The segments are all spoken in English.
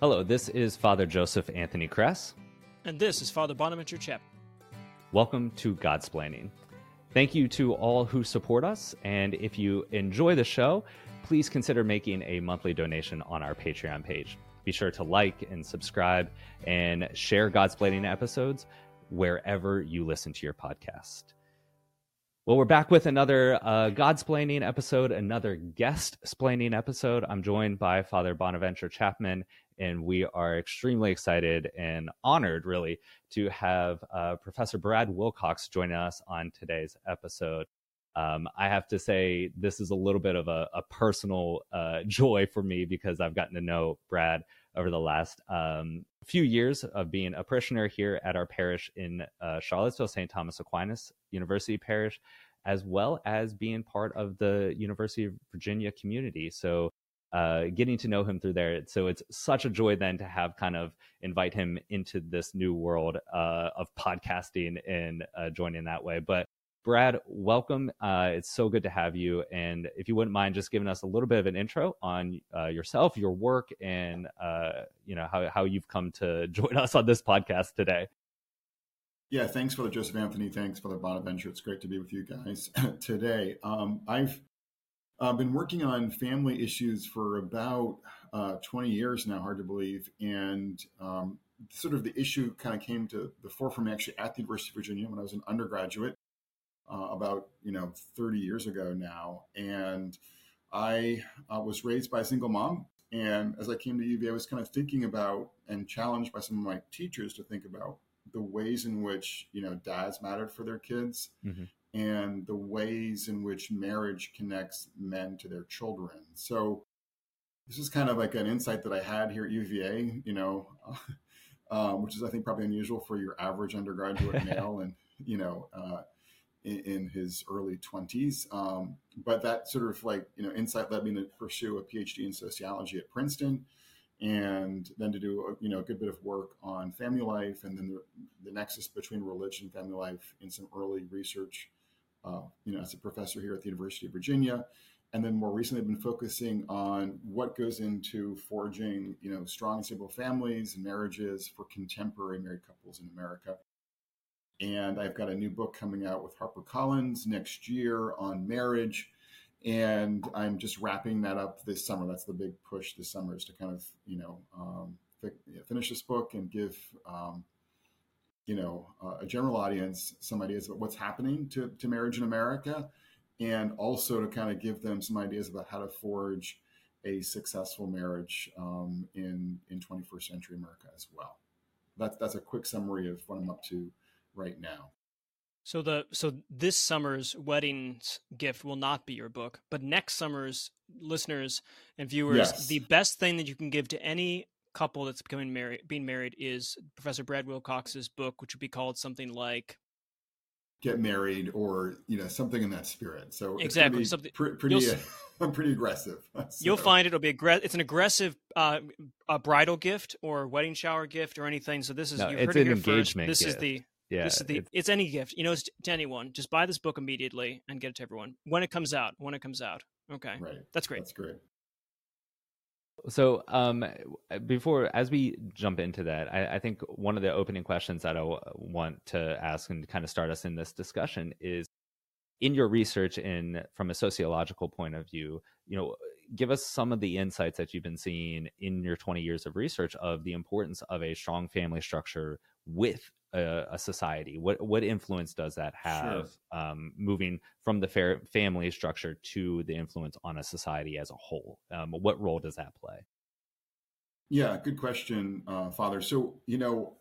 Hello, this is Father Joseph Anthony Kress. And this is Father Bonaventure Chep. Welcome to Godsplaining. Thank you to all who support us. And if you enjoy the show, please consider making a monthly donation on our Patreon page. Be sure to like and subscribe and share Godsplaining episodes wherever you listen to your podcast. Well, we're back with another uh, Godsplaining episode, another guest splaining episode. I'm joined by Father Bonaventure Chapman, and we are extremely excited and honored, really, to have uh, Professor Brad Wilcox join us on today's episode. Um, I have to say, this is a little bit of a, a personal uh, joy for me because I've gotten to know Brad over the last um, few years of being a parishioner here at our parish in uh, Charlottesville, St. Thomas Aquinas University Parish, as well as being part of the University of Virginia community. So uh, getting to know him through there. So it's such a joy then to have kind of invite him into this new world uh, of podcasting and uh, joining that way. But Brad, welcome. Uh, it's so good to have you. And if you wouldn't mind just giving us a little bit of an intro on uh, yourself, your work, and uh, you know how how you've come to join us on this podcast today. Yeah, thanks, Father Joseph Anthony. Thanks, Father Bonaventure. It's great to be with you guys today. Um, I've I've been working on family issues for about uh, 20 years now, hard to believe. And um, sort of the issue kind of came to the forefront actually at the University of Virginia when I was an undergraduate uh, about, you know, 30 years ago now. And I uh, was raised by a single mom. And as I came to UVA, I was kind of thinking about and challenged by some of my teachers to think about the ways in which, you know, dads mattered for their kids. Mm-hmm and the ways in which marriage connects men to their children. So this is kind of like an insight that I had here at UVA, you know, um, which is I think probably unusual for your average undergraduate male, and you know, uh, in, in, his early twenties. Um, but that sort of like you know insight led me to pursue a PhD in sociology at Princeton, and then to do a, you know a good bit of work on family life, and then the, the nexus between religion and family life in some early research uh, you know, as a professor here at the University of Virginia. And then more recently, I've been focusing on what goes into forging, you know, strong, and stable families and marriages for contemporary married couples in America. And I've got a new book coming out with HarperCollins next year on marriage. And I'm just wrapping that up this summer. That's the big push this summer is to kind of, you know, um, finish this book and give um, you know uh, a general audience some ideas about what's happening to, to marriage in America, and also to kind of give them some ideas about how to forge a successful marriage um, in in 21st century America as well. That's that's a quick summary of what I'm up to right now. So the so this summer's weddings gift will not be your book, but next summer's listeners and viewers, yes. the best thing that you can give to any couple that's becoming married, being married, is Professor Brad Wilcox's book, which would be called something like "Get Married" or you know something in that spirit. So exactly something pr- pretty uh, pretty aggressive. So. You'll find it'll be aggressive. It's an aggressive uh, a bridal gift or wedding shower gift or anything. So this is no, it's an engagement. First. This gift. is the yeah, this is the it's, it's, any gift. You know, it's to anyone. Just buy this book immediately and get it to everyone when it comes out. When it comes out. Okay, right. That's great. That's great. So, um, before as we jump into that, I, I, think one of the opening questions that I w- want to ask and kind of start us in this discussion is, in your research, in from a sociological point of view, you know, give us some of the insights that you've been seeing in your 20 years of research of the importance of a strong family structure with a, a society? What what influence does that have sure. um, moving from the fair family structure to the influence on a society as a whole? Um, what role does that play? Yeah, good question, uh, Father. So you know,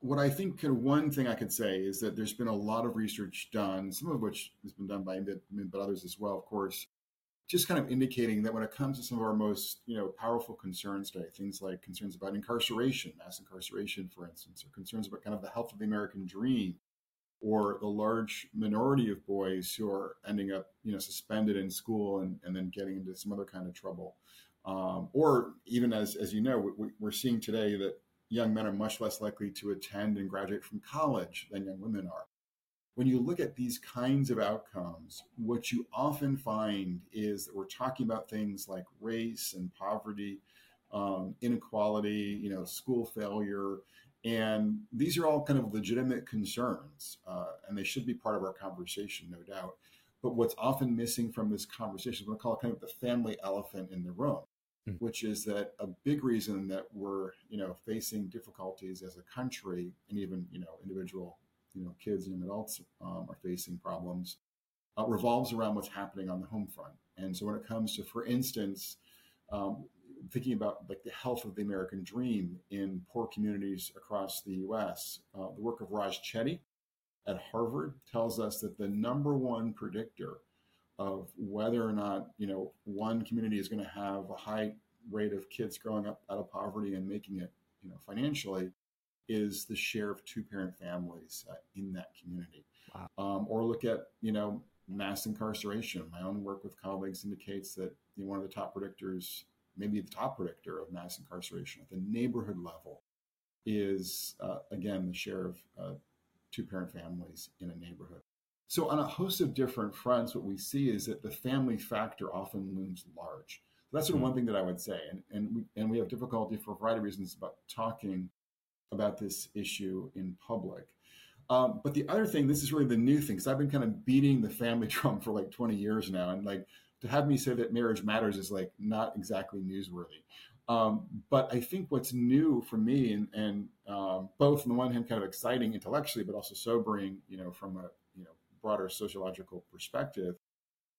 what I think one thing I could say is that there's been a lot of research done, some of which has been done by but others as well, of course, just kind of indicating that when it comes to some of our most you know powerful concerns today, things like concerns about incarceration, mass incarceration, for instance, or concerns about kind of the health of the American dream, or the large minority of boys who are ending up you know suspended in school and, and then getting into some other kind of trouble, um, or even as as you know we, we're seeing today that young men are much less likely to attend and graduate from college than young women are when you look at these kinds of outcomes, what you often find is that we're talking about things like race and poverty um, inequality, you know, school failure, and these are all kind of legitimate concerns, uh, and they should be part of our conversation, no doubt. But what's often missing from this conversation is what I call kind of the family elephant in the room, mm. which is that a big reason that we're, you know, facing difficulties as a country and even, you know, individual, you know, kids and adults um, are facing problems uh, revolves around what's happening on the home front. And so when it comes to, for instance, um, thinking about like the health of the American dream in poor communities across the U.S., uh, the work of Raj Chetty at Harvard tells us that the number one predictor of whether or not you know one community is going to have a high rate of kids growing up out of poverty and making it you know financially is the share of two parent families uh, in that community. Wow. Um, or look at you know mass incarceration. My own work with colleagues indicates that you know, one of the top predictors, maybe the top predictor of mass incarceration at the neighborhood level, is uh, again the share of uh, two parent families in a neighborhood. So, on a host of different fronts, what we see is that the family factor often looms large. So that's sort of one thing that I would say, and and we, and we have difficulty for a variety of reasons about talking about this issue in public. Um, but the other thing, this is really the new thing, because I've been kind of beating the family drum for like 20 years now, and like to have me say that marriage matters is like not exactly newsworthy. Um, but I think what's new for me, and, and um, both on the one hand, kind of exciting intellectually, but also sobering, you know, from a you know broader sociological perspective,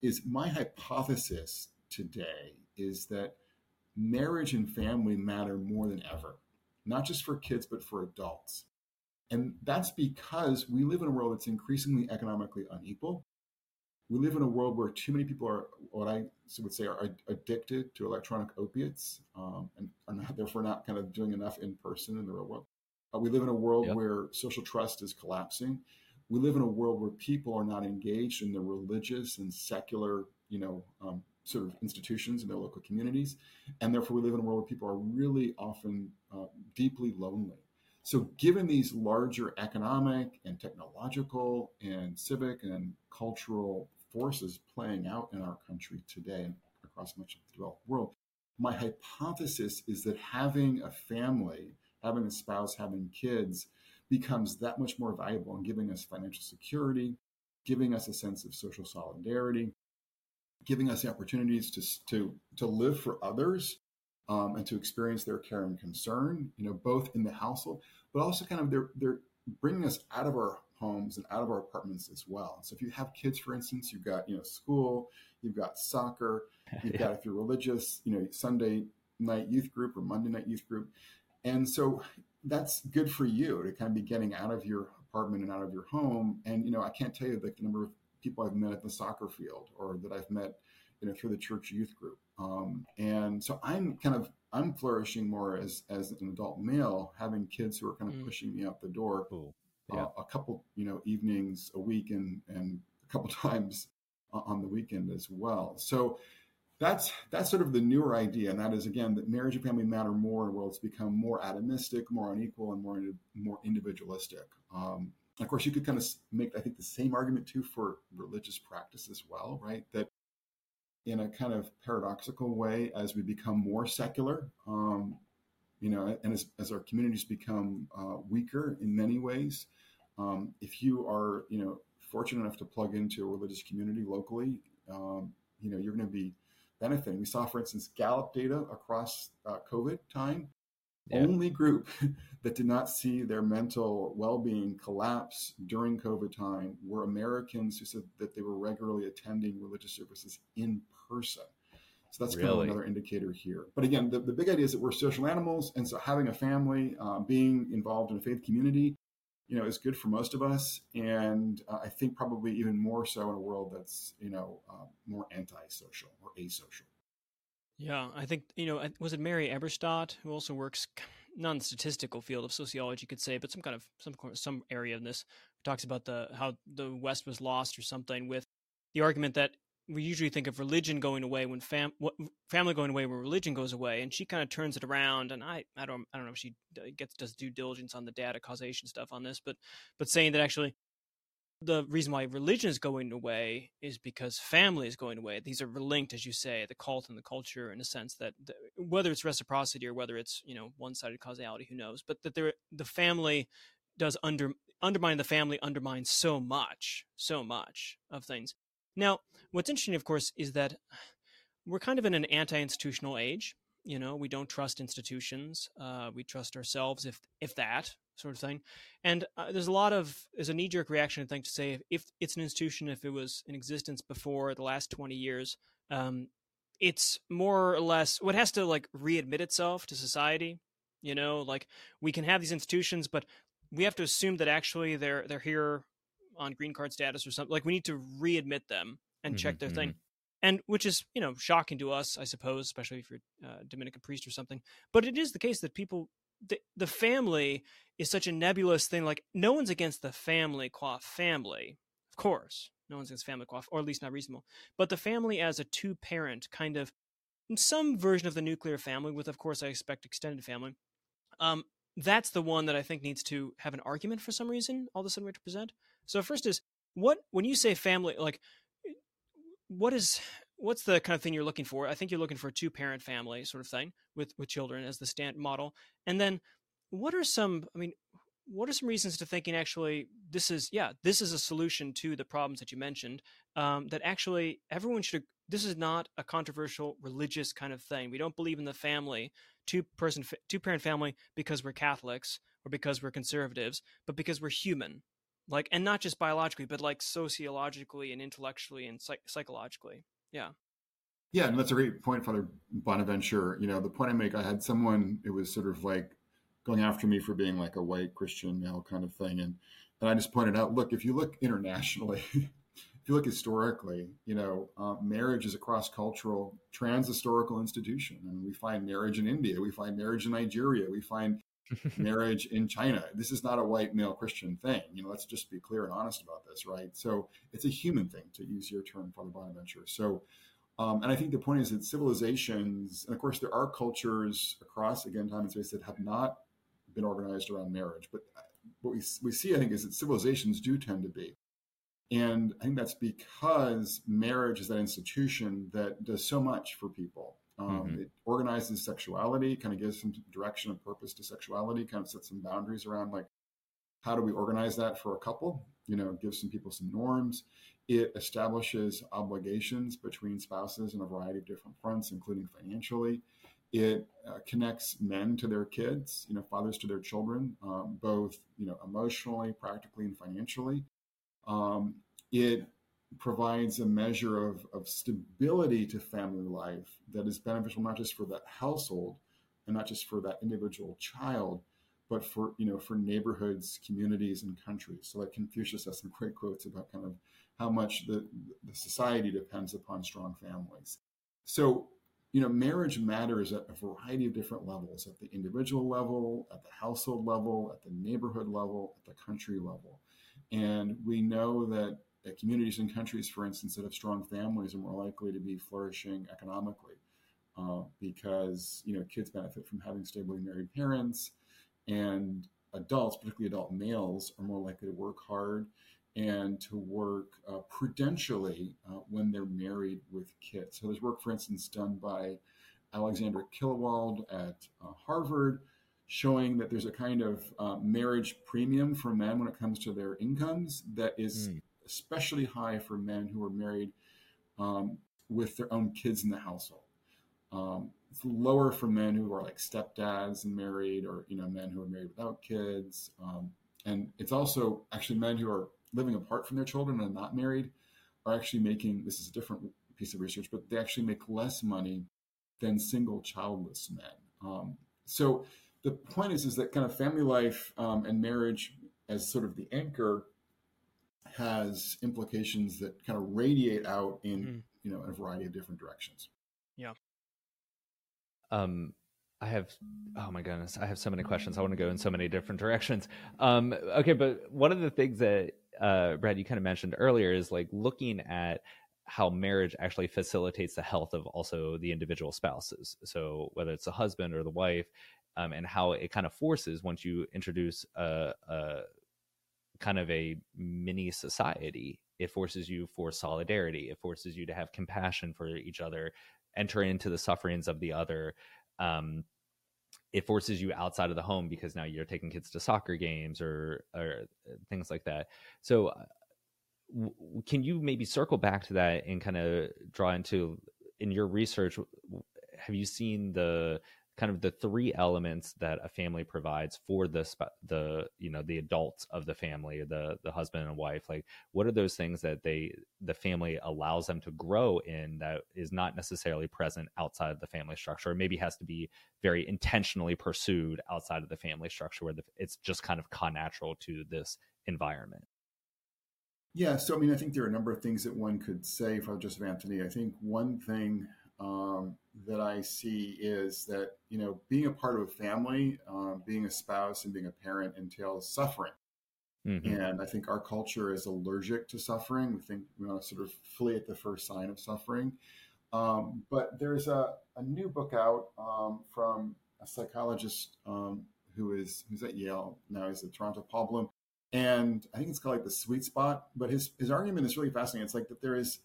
is my hypothesis today is that marriage and family matter more than ever, not just for kids but for adults. And that's because we live in a world that's increasingly economically unequal. We live in a world where too many people are what I would say are addicted to electronic opiates um, and are not, therefore not kind of doing enough in person in the real world. Uh, we live in a world yep. where social trust is collapsing. We live in a world where people are not engaged in the religious and secular, you know, um, sort of institutions in their local communities, and therefore we live in a world where people are really often uh, deeply lonely. So, given these larger economic and technological and civic and cultural forces playing out in our country today across much of the developed world, my hypothesis is that having a family, having a spouse, having kids becomes that much more valuable in giving us financial security, giving us a sense of social solidarity, giving us the opportunities to, to, to live for others um, and to experience their care and concern, you know, both in the household, but also kind of they're, they're bringing us out of our homes and out of our apartments as well. So if you have kids, for instance, you've got, you know, school, you've got soccer, you've yeah. got, if you're religious, you know, Sunday night youth group or Monday night youth group. And so that's good for you to kind of be getting out of your apartment and out of your home. And, you know, I can't tell you the number of people I've met at the soccer field or that I've met, you know, through the church youth group. Um, and so I'm kind of I'm flourishing more as as an adult male, having kids who are kind of mm. pushing me out the door cool. Uh, yeah. uh, a couple you know evenings a week and and a couple times on the weekend as well. So that's that's sort of the newer idea, and that is again that marriage and family matter more in a world that's become more atomistic, more unequal, and more more individualistic. Um, of course, you could kind of make I think the same argument too for religious practice as well, right? That in a kind of paradoxical way as we become more secular. Um, you know, and as, as our communities become uh, weaker in many ways, um, if you are, you know, fortunate enough to plug into a religious community locally, um, you know, you're going to be benefiting. We saw, for instance, Gallup data across uh, COVID time yeah. only group that did not see their mental well-being collapse during covid time were americans who said that they were regularly attending religious services in person so that's really? kind of another indicator here but again the, the big idea is that we're social animals and so having a family uh, being involved in a faith community you know is good for most of us and uh, i think probably even more so in a world that's you know uh, more antisocial or asocial yeah, I think you know was it Mary Eberstadt who also works non-statistical field of sociology, could say, but some kind of some some area of this talks about the how the West was lost or something with the argument that we usually think of religion going away when fam family going away when religion goes away, and she kind of turns it around. And I I don't I don't know if she gets does due diligence on the data causation stuff on this, but but saying that actually the reason why religion is going away is because family is going away. These are linked, as you say, the cult and the culture, in a sense that the, whether it's reciprocity or whether it's you know one-sided causality, who knows? But that the family does under undermine the family undermines so much, so much of things. Now, what's interesting, of course, is that we're kind of in an anti-institutional age. You know, we don't trust institutions. Uh, we trust ourselves, if if that sort of thing. And uh, there's a lot of there's a knee jerk reaction I think to say if, if, it's an institution, if it was in existence before the last 20 years, um, it's more or less what has to like readmit itself to society. You know, like we can have these institutions, but we have to assume that actually they're they're here on green card status or something. Like we need to readmit them and mm-hmm, check their mm-hmm. thing and which is you know shocking to us i suppose especially if you're a dominican priest or something but it is the case that people the, the family is such a nebulous thing. Like no one's against the family qua family, of course. No one's against family qua, or at least not reasonable. But the family as a two parent kind of some version of the nuclear family, with of course I expect extended family. Um, that's the one that I think needs to have an argument for some reason. All of a sudden we have to present. So first is what when you say family, like what is what's the kind of thing you're looking for? I think you're looking for a two parent family sort of thing with with children as the stand model. And then what are some I mean what are some reasons to thinking actually this is yeah this is a solution to the problems that you mentioned um, that actually everyone should this is not a controversial religious kind of thing we don't believe in the family two person two parent family because we're catholics or because we're conservatives but because we're human like and not just biologically but like sociologically and intellectually and psych- psychologically yeah. Yeah, and that's a great point, Father Bonaventure. You know, the point I make, I had someone, it was sort of like going after me for being like a white Christian male kind of thing. And, and I just pointed out, look, if you look internationally, if you look historically, you know, uh, marriage is a cross-cultural, trans-historical institution. Mean, we find marriage in India, we find marriage in Nigeria, we find marriage in China. This is not a white male Christian thing. You know, let's just be clear and honest about this, right? So it's a human thing, to use your term, Father Bonaventure. So, um, and I think the point is that civilizations, and of course, there are cultures across again time and space that have not been organized around marriage, but what we we see, I think, is that civilizations do tend to be. And I think that's because marriage is that institution that does so much for people. Um, mm-hmm. It organizes sexuality, kind of gives some direction and purpose to sexuality, kind of sets some boundaries around like how do we organize that for a couple? You know, gives some people some norms. It establishes obligations between spouses in a variety of different fronts, including financially. It uh, connects men to their kids, you know, fathers to their children, um, both you know emotionally, practically, and financially. Um, it provides a measure of, of stability to family life that is beneficial not just for that household and not just for that individual child, but for you know for neighborhoods, communities, and countries. So like Confucius has some great quotes about kind of how much the, the society depends upon strong families. So you know, marriage matters at a variety of different levels at the individual level, at the household level, at the neighborhood level, at the country level. And we know that communities and countries, for instance, that have strong families are more likely to be flourishing economically uh, because you know kids benefit from having stably married parents, and adults, particularly adult males, are more likely to work hard and to work uh, prudentially uh, when they're married with kids. So there's work, for instance, done by Alexandra Killewald at uh, Harvard showing that there's a kind of uh, marriage premium for men when it comes to their incomes that is mm especially high for men who are married um, with their own kids in the household. Um, it's lower for men who are like stepdads and married, or you know, men who are married without kids. Um, and it's also actually men who are living apart from their children and not married are actually making this is a different piece of research, but they actually make less money than single childless men. Um, so the point is, is that kind of family life um, and marriage as sort of the anchor has implications that kind of radiate out in mm. you know in a variety of different directions. Yeah. Um i have oh my goodness i have so many questions. I want to go in so many different directions. Um okay but one of the things that uh brad you kind of mentioned earlier is like looking at how marriage actually facilitates the health of also the individual spouses. So whether it's the husband or the wife um, and how it kind of forces once you introduce a, a kind of a mini society. It forces you for solidarity. It forces you to have compassion for each other, enter into the sufferings of the other. Um, it forces you outside of the home because now you're taking kids to soccer games or or uh, things like that. So, uh, w- can you maybe circle back to that and kind of draw into in your research? Have you seen the kind of the three elements that a family provides for the the you know the adults of the family the the husband and wife like what are those things that they the family allows them to grow in that is not necessarily present outside of the family structure? Or maybe has to be very intentionally pursued outside of the family structure where the, it's just kind of connatural to this environment. Yeah so i mean i think there are a number of things that one could say for joseph anthony. I think one thing um, that I see is that you know being a part of a family, um, being a spouse, and being a parent entails suffering. Mm-hmm. And I think our culture is allergic to suffering. We think we want to sort of flee at the first sign of suffering. Um, but there's a, a, new book out um, from a psychologist um, who is who's at Yale now. He's at Toronto, Paul Bloom, and I think it's called like the sweet spot. But his his argument is really fascinating. It's like that there is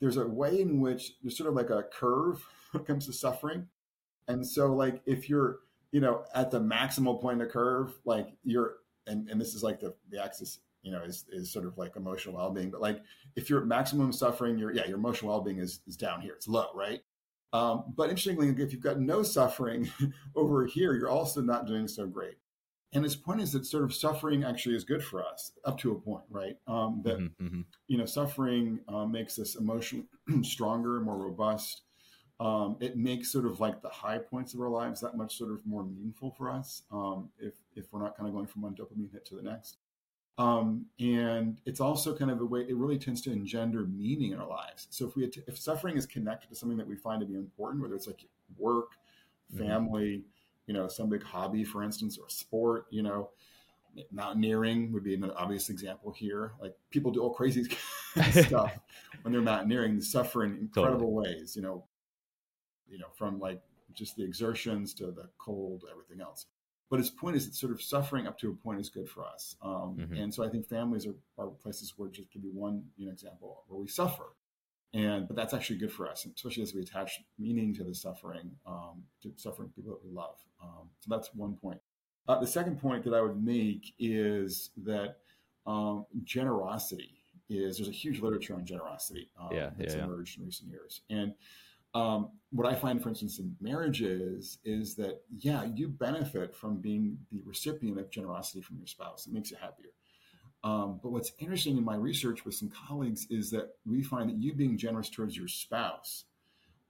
there's a way in which there's sort of like a curve when it comes to suffering. And so like if you're, you know, at the maximal point of the curve, like you're and, and this is like the, the axis, you know, is, is sort of like emotional well-being. But like if you're at maximum suffering, your yeah, your emotional well-being is, is down here. It's low, right? Um, but interestingly, if you've got no suffering over here, you're also not doing so great. And his point is that sort of suffering actually is good for us up to a point, right? Um, that mm-hmm, mm-hmm. you know, suffering uh, makes us emotionally stronger, more robust. Um, it makes sort of like the high points of our lives that much sort of more meaningful for us um, if if we're not kind of going from one dopamine hit to the next. Um, and it's also kind of a way it really tends to engender meaning in our lives. So if we if suffering is connected to something that we find to be important, whether it's like work, mm-hmm. family. Mm-hmm you know, some big hobby, for instance, or sport, you know, mountaineering would be an obvious example here. Like people do all crazy stuff when they're mountaineering, they suffer in incredible totally. ways, you know, you know, from like just the exertions to the cold, everything else. But his point is that sort of suffering up to a point is good for us. Um, mm-hmm. And so I think families are, are places where just give you one you know, example where we suffer and but that's actually good for us, especially as we attach meaning to the suffering, um, to suffering people that we love. Um, so that's one point. Uh, the second point that I would make is that um, generosity is there's a huge literature on generosity um, yeah, that's yeah, emerged yeah. in recent years, and um, what I find, for instance, in marriages is that yeah, you benefit from being the recipient of generosity from your spouse. It makes you happier. Um, but what's interesting in my research with some colleagues is that we find that you being generous towards your spouse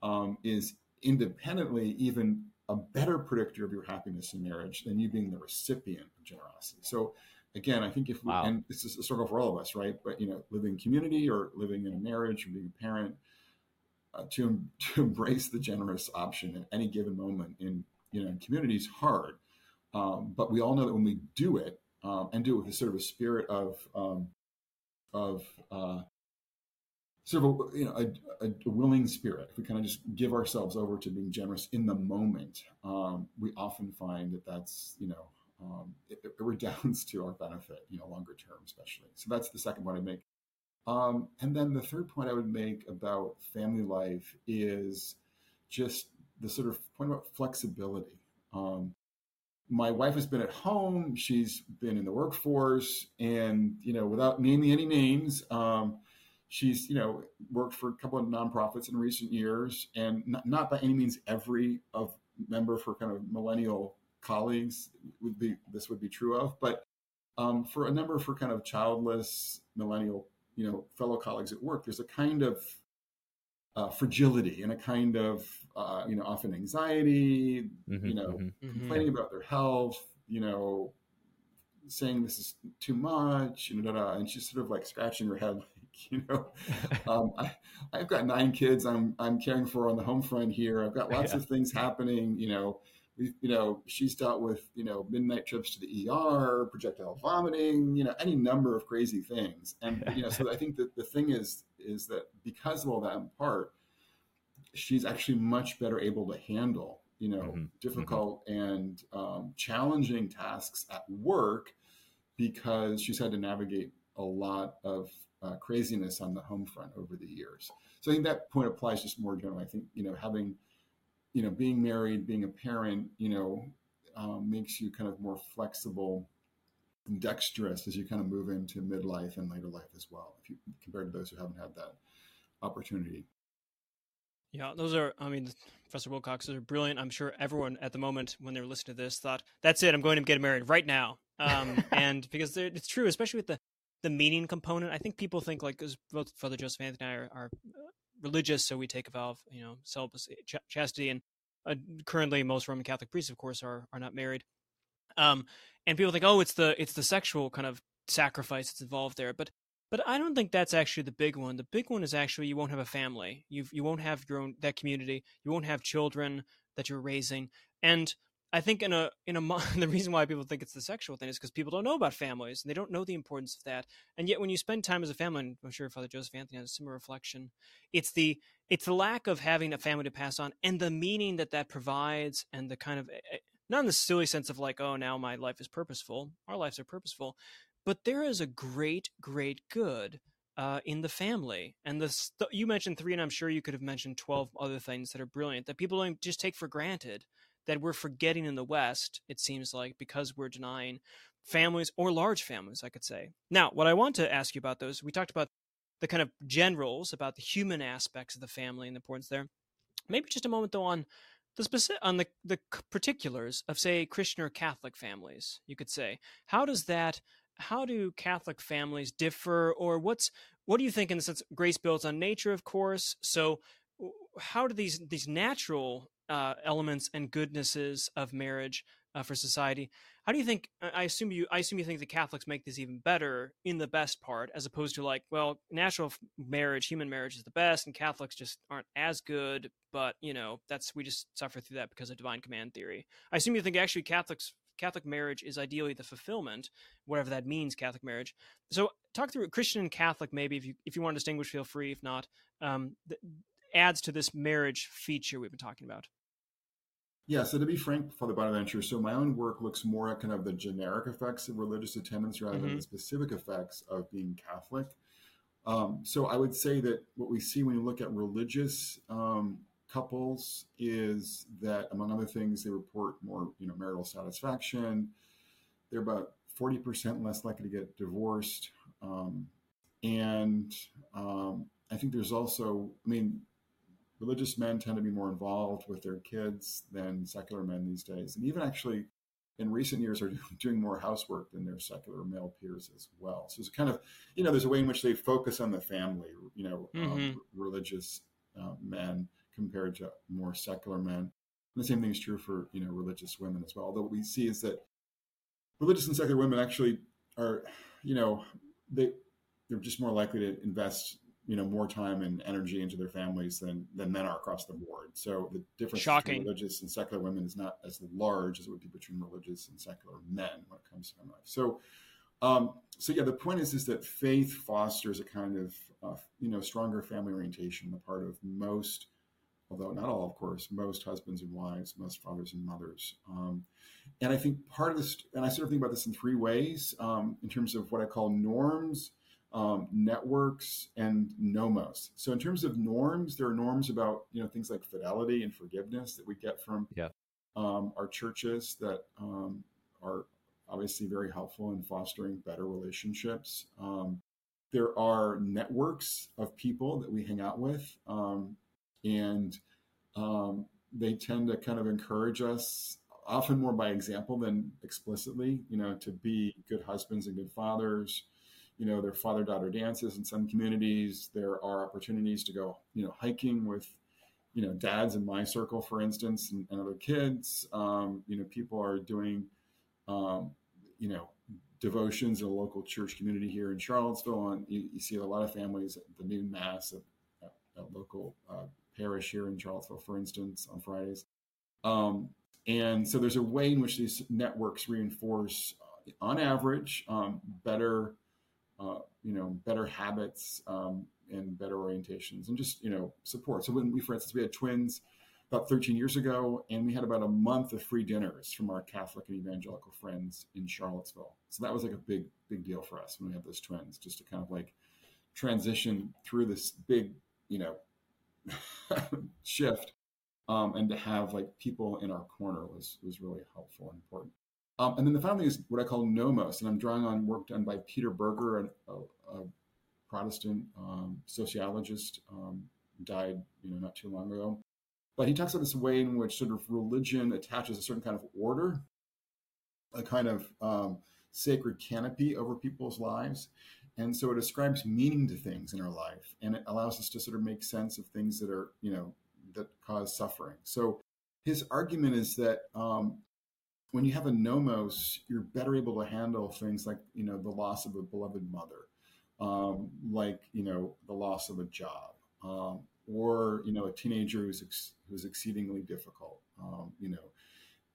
um, is independently even a better predictor of your happiness in marriage than you being the recipient of generosity. So again, I think if we, wow. and this is a struggle for all of us, right? But you know, living in community or living in a marriage or being a parent, uh, to to embrace the generous option at any given moment in you know in community is hard. Um, but we all know that when we do it, um, and do it with a sort of a spirit of um, of uh, sort of a, you know a, a, willing spirit. If we kind of just give ourselves over to being generous in the moment, um, we often find that that's you know um, it, it, redounds to our benefit, you know, longer term, especially. So that's the second point I make. Um, and then the third point I would make about family life is just the sort of point about flexibility. Um, my wife has been at home. She's been in the workforce, and you know, without naming any names, um, she's you know worked for a couple of nonprofits in recent years, and not, not by any means every of member for kind of millennial colleagues would be this would be true of, but um, for a number for kind of childless millennial you know fellow colleagues at work, there's a kind of uh, fragility and a kind of uh, you know often anxiety mm-hmm, you know mm-hmm. mm-hmm. complaining about their health you know saying this is too much you know and she's sort of like scratching her head like you know um, I, i've got nine kids i'm i'm caring for on the home front here i've got lots yeah. of things happening you know we you know she's dealt with you know midnight trips to the er projectile vomiting you know any number of crazy things and you know so i think that the thing is is that because of all that in part, she's actually much better able to handle, you know, mm-hmm. mm-hmm. difficult mm-hmm. and um, challenging tasks at work because she's had to navigate a lot of uh, craziness on the home front over the years. So I think that point applies just more generally. I think you know having, you know, being married, being a parent, you know, um, makes you kind of more flexible dexterous as you kind of move into midlife and later life as well, if you compared to those who haven't had that opportunity. Yeah, those are. I mean, Professor Wilcox, those are brilliant. I'm sure everyone at the moment when they were listening to this thought, "That's it. I'm going to get married right now." Um, and because it's true, especially with the the meaning component. I think people think like, because both Father Joseph Anthony and I are, are, uh, religious, so we take a vow of you know celibacy, ch- chastity, and uh, currently most Roman Catholic priests, of course, are are not married. Um, and people think, oh, it's the it's the sexual kind of sacrifice that's involved there, but but I don't think that's actually the big one. The big one is actually you won't have a family. You you won't have your own that community. You won't have children that you're raising. And I think in a in a the reason why people think it's the sexual thing is because people don't know about families and they don't know the importance of that. And yet when you spend time as a family, and I'm sure Father Joseph Anthony has a similar reflection, it's the it's the lack of having a family to pass on and the meaning that that provides and the kind of eh, eh, not in the silly sense of like oh now my life is purposeful. Our lives are purposeful, but there is a great, great good uh, in the family. And the st- you mentioned three, and I'm sure you could have mentioned 12 other things that are brilliant that people don't just take for granted that we're forgetting in the West, it seems like, because we're denying families or large families, I could say. Now, what I want to ask you about those, we talked about the kind of generals, about the human aspects of the family and the importance there. Maybe just a moment, though, on the specific on the the particulars of say Christian or Catholic families. You could say, how does that how do Catholic families differ, or what's what do you think in the sense grace builds on nature, of course? So, how do these these natural uh, elements and goodnesses of marriage uh, for society? How do you think? I assume you I assume you think the Catholics make this even better in the best part, as opposed to like, well, natural marriage, human marriage is the best, and Catholics just aren't as good. But you know, that's we just suffer through that because of divine command theory. I assume you think actually Catholics Catholic marriage is ideally the fulfillment, whatever that means, Catholic marriage. So talk through Christian and Catholic, maybe if you if you want to distinguish, feel free. If not, um, adds to this marriage feature we've been talking about. Yeah, so to be frank, Father Bonaventure, so my own work looks more at kind of the generic effects of religious attendance rather mm-hmm. than the specific effects of being Catholic. Um, so I would say that what we see when you look at religious um, couples is that, among other things, they report more, you know, marital satisfaction. They're about 40% less likely to get divorced. Um, and um, I think there's also, I mean, religious men tend to be more involved with their kids than secular men these days. And even actually, in recent years, are doing more housework than their secular male peers as well. So it's kind of, you know, there's a way in which they focus on the family, you know, um, mm-hmm. um, religious uh, men compared to more secular men. And the same thing is true for you know religious women as well. Although what we see is that religious and secular women actually are, you know, they they're just more likely to invest you know more time and energy into their families than than men are across the board. So the difference Shocking. between religious and secular women is not as large as it would be between religious and secular men when it comes to family life. So. Um, so yeah, the point is is that faith fosters a kind of uh, you know stronger family orientation on the part of most although not all, of course, most husbands and wives, most fathers and mothers. Um, and I think part of this, and I sort of think about this in three ways um, in terms of what I call norms, um, networks, and nomos. So in terms of norms, there are norms about you know things like fidelity and forgiveness that we get from yeah. Um, our churches that um, are obviously very helpful in fostering better relationships. Um, there are networks of people that we hang out with um, and um, they tend to kind of encourage us often more by example than explicitly you know to be good husbands and good fathers you know there are father daughter dances in some communities there are opportunities to go you know hiking with you know dads in my circle for instance and, and other kids um, you know people are doing um, you know devotions in a local church community here in charlottesville and you, you see a lot of families at the noon mass at local uh, parish here in Charlottesville, for instance, on Fridays. Um, and so there's a way in which these networks reinforce, uh, on average, um, better, uh, you know, better habits um, and better orientations and just, you know, support. So when we, for instance, we had twins about 13 years ago, and we had about a month of free dinners from our Catholic and evangelical friends in Charlottesville. So that was like a big, big deal for us when we had those twins, just to kind of like transition through this big, you know, shift, um, and to have like people in our corner was was really helpful and important. Um, and then the final thing is what I call nomos, and I'm drawing on work done by Peter Berger, a, a Protestant um, sociologist, um, died you know not too long ago. But he talks about this way in which sort of religion attaches a certain kind of order, a kind of um, sacred canopy over people's lives. And so it ascribes meaning to things in our life, and it allows us to sort of make sense of things that are, you know, that cause suffering. So his argument is that um, when you have a nomos, you're better able to handle things like, you know, the loss of a beloved mother, um, like, you know, the loss of a job, um, or you know a teenager who's ex- who's exceedingly difficult. Um, you know,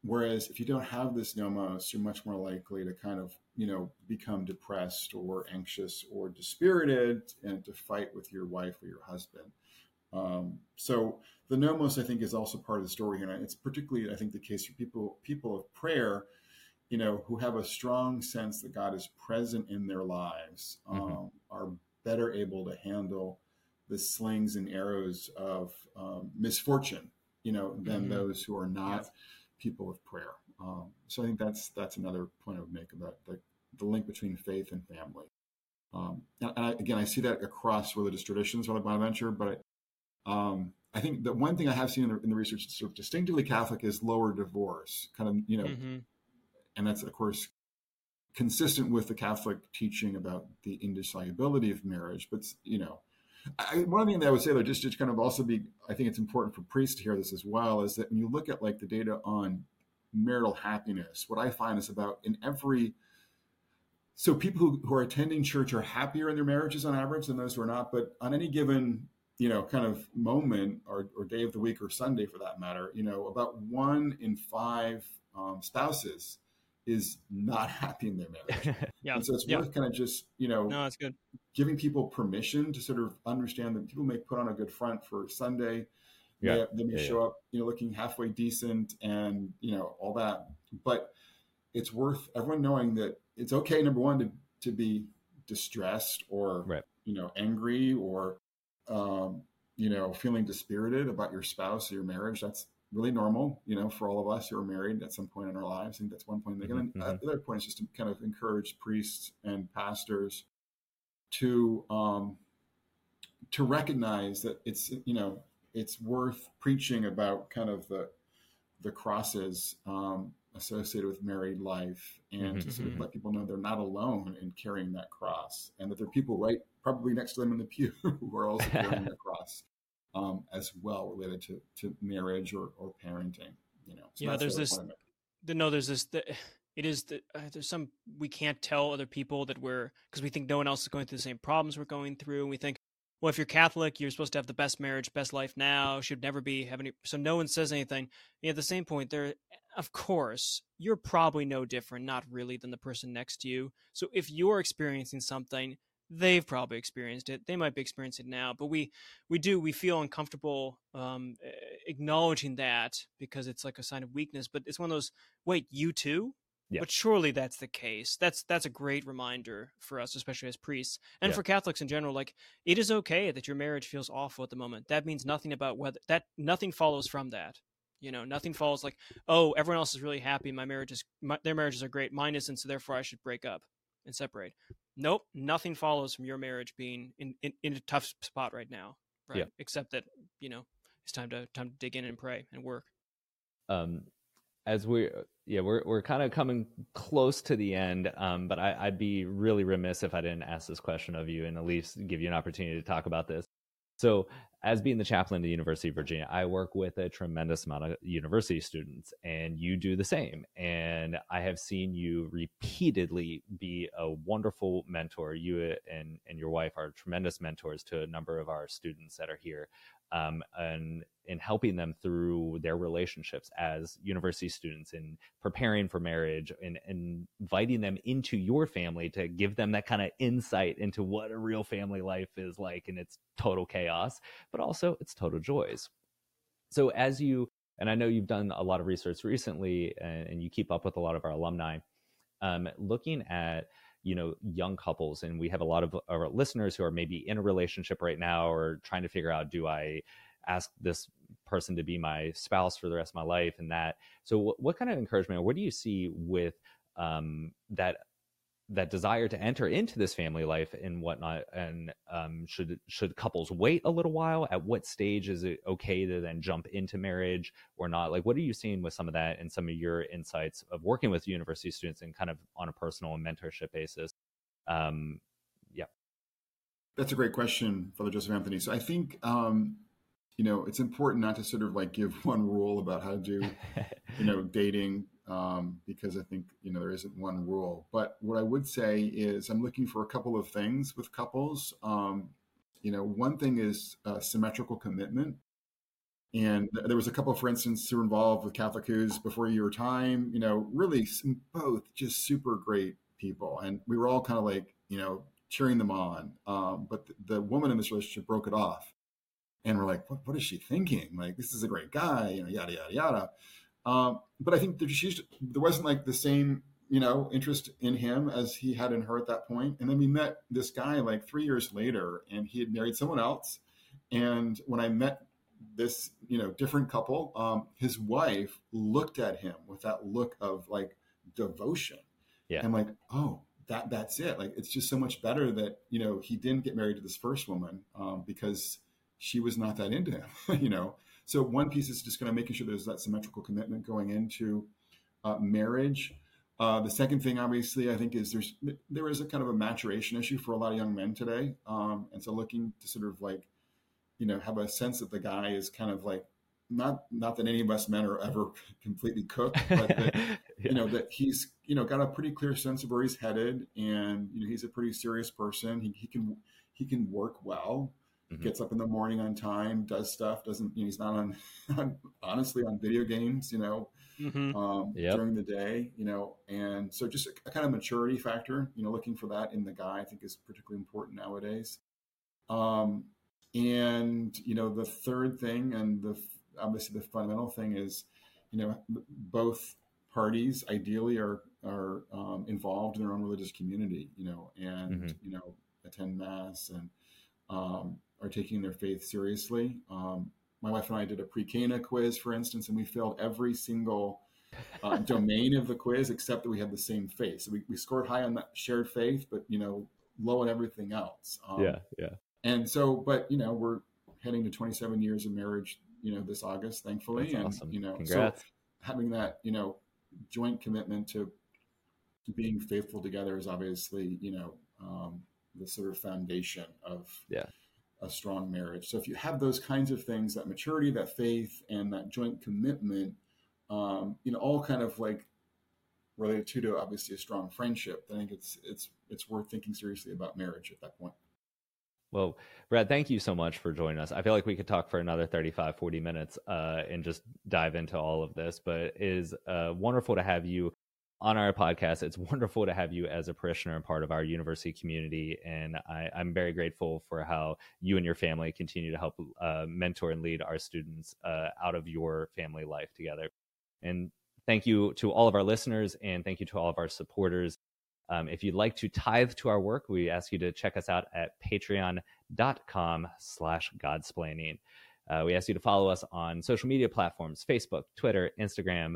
whereas if you don't have this nomos, you're much more likely to kind of you know become depressed or anxious or dispirited and to fight with your wife or your husband. Um, so the nomos, I think, is also part of the story here. And it's particularly, I think, the case for people people of prayer, you know, who have a strong sense that God is present in their lives, mm-hmm. um, mm-hmm. are better able to handle the slings and arrows of um, misfortune, you know, than mm-hmm. those who are not yes. people of prayer. Um, so I think that's that's another point I would make about the, the link between faith and family. Um, and, I, again, I see that across religious traditions, like Bonaventure, but um, I think the one thing I have seen in the, in the research that's sort of distinctively Catholic is lower divorce, kind of, you know, mm-hmm. and that's of course consistent with the Catholic teaching about the indissolubility of marriage. But you know, I, one thing that I would say though, just to kind of also be, I think it's important for priests to hear this as well, is that when you look at like the data on marital happiness, what I find is about in every so people who, who are attending church are happier in their marriages on average than those who are not. But on any given, you know, kind of moment or, or day of the week or Sunday for that matter, you know, about one in five um, spouses is not happy in their marriage. yeah. And so it's yeah. worth kind of just, you know, no, that's good. Giving people permission to sort of understand that people may put on a good front for Sunday. Yeah. They, they may yeah, show yeah. up, you know, looking halfway decent and, you know, all that. But it's worth everyone knowing that it's okay, number one, to, to be distressed or, right. you know, angry or, um, you know, feeling dispirited about your spouse or your marriage. That's really normal, you know, for all of us who are married at some point in our lives. I think that's one point. Mm-hmm, and mm-hmm. the other point is just to kind of encourage priests and pastors to um, to recognize that it's you know it's worth preaching about kind of the the crosses um, associated with married life and mm-hmm, to sort of mm-hmm. let people know they're not alone in carrying that cross and that there are people right probably next to them in the pew who are also carrying the cross um, as well related to, to marriage or, or parenting. You know, so yeah. There's this. The, no, there's this. The, it is that uh, there's some we can't tell other people that we're because we think no one else is going through the same problems we're going through, and we think, well, if you're Catholic, you're supposed to have the best marriage, best life now. Should never be having. So no one says anything. And at the same point, there, of course, you're probably no different, not really, than the person next to you. So if you're experiencing something, they've probably experienced it they might be experiencing it now but we we do we feel uncomfortable um, acknowledging that because it's like a sign of weakness but it's one of those wait you too yeah. but surely that's the case that's that's a great reminder for us especially as priests and yeah. for catholics in general like it is okay that your marriage feels awful at the moment that means nothing about whether that nothing follows from that you know nothing falls like oh everyone else is really happy my marriage is my, their marriages are great mine isn't so therefore i should break up and separate nope, nothing follows from your marriage being in, in, in a tough spot right now, right? Yeah. Except that you know it's time to time to dig in and pray and work. Um, as we yeah we're we're kind of coming close to the end, um, but I, I'd be really remiss if I didn't ask this question of you and at least give you an opportunity to talk about this. So, as being the chaplain at the University of Virginia, I work with a tremendous amount of university students, and you do the same. And I have seen you repeatedly be a wonderful mentor. You uh, and, and your wife are tremendous mentors to a number of our students that are here um, and in helping them through their relationships as university students in preparing for marriage and, inviting them into your family to give them that kind of insight into what a real family life is like and its total chaos but also its total joys So as you and I know you've done a lot of research recently, and, and you keep up with a lot of our alumni. Um, looking at you know young couples, and we have a lot of our listeners who are maybe in a relationship right now, or trying to figure out, do I ask this person to be my spouse for the rest of my life, and that. So, what, what kind of encouragement? What do you see with um, that that desire to enter into this family life and whatnot and um, should should couples wait a little while? At what stage is it okay to then jump into marriage or not? Like what are you seeing with some of that and some of your insights of working with university students and kind of on a personal and mentorship basis? Um, yeah. That's a great question father joseph anthony. So i think um, you know it's important not to sort of like give one rule about how to do you know dating um, because I think you know there isn't one rule. But what I would say is I'm looking for a couple of things with couples. Um, you know, one thing is uh, symmetrical commitment. And there was a couple, for instance, who were involved with Catholic Hoos before your time. You know, really both just super great people, and we were all kind of like you know cheering them on. Um, but the, the woman in this relationship broke it off, and we're like, what, what is she thinking? Like, this is a great guy, you know, yada yada yada. Um, but I think there, there wasn't like the same, you know, interest in him as he had in her at that point. And then we met this guy like three years later, and he had married someone else. And when I met this, you know, different couple, um, his wife looked at him with that look of like devotion. Yeah. And like, oh, that that's it. Like, it's just so much better that you know he didn't get married to this first woman um, because she was not that into him, you know. So one piece is just kind of making sure there's that symmetrical commitment going into uh, marriage. Uh, the second thing, obviously, I think is there's there is a kind of a maturation issue for a lot of young men today, um, and so looking to sort of like, you know, have a sense that the guy is kind of like not not that any of us men are ever completely cooked, but that, yeah. you know that he's you know got a pretty clear sense of where he's headed, and you know he's a pretty serious person. He, he can he can work well mm-hmm. gets up in the morning on time, does stuff, doesn't, you know, he's not on, on honestly on video games, you know, mm-hmm. um, yep. during the day, you know, and so just a, a, kind of maturity factor, you know, looking for that in the guy, I think is particularly important nowadays. Um, and, you know, the third thing and the, obviously the fundamental thing is, you know, both parties ideally are, are um, involved in their own religious community, you know, and, mm-hmm. you know, attend mass and, um, are taking their faith seriously. Um, my wife and I did a pre-Cana quiz, for instance, and we failed every single uh, domain of the quiz except that we had the same faith. So we, we scored high on that shared faith, but you know, low on everything else. Um, yeah, yeah. And so, but you know, we're heading to 27 years of marriage, you know, this August, thankfully, That's and awesome. you know, Congrats. so having that, you know, joint commitment to being faithful together is obviously, you know, um, the sort of foundation of yeah a strong marriage. So if you have those kinds of things, that maturity, that faith, and that joint commitment, um, you know, all kind of like related to, to obviously a strong friendship, I think it's it's it's worth thinking seriously about marriage at that point. Well, Brad, thank you so much for joining us. I feel like we could talk for another 35, 40 minutes uh, and just dive into all of this, but it is uh, wonderful to have you on our podcast. It's wonderful to have you as a parishioner and part of our university community. And I, am very grateful for how you and your family continue to help uh, mentor and lead our students uh, out of your family life together. And thank you to all of our listeners and thank you to all of our supporters. Um, if you'd like to tithe to our work, we ask you to check us out at patreon.com slash godsplaining. Uh, we ask you to follow us on social media platforms, Facebook, Twitter, Instagram,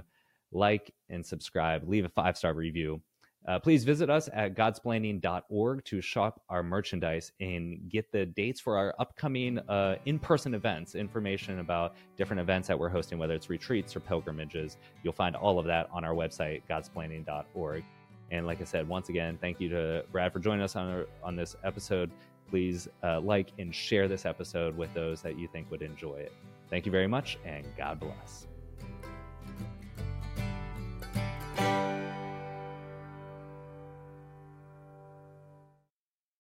like and subscribe, leave a five star review. Uh, please visit us at godsplaining.org to shop our merchandise and get the dates for our upcoming uh, in person events, information about different events that we're hosting, whether it's retreats or pilgrimages. You'll find all of that on our website, godsplaining.org. And like I said, once again, thank you to Brad for joining us on, our, on this episode. Please uh, like and share this episode with those that you think would enjoy it. Thank you very much, and God bless.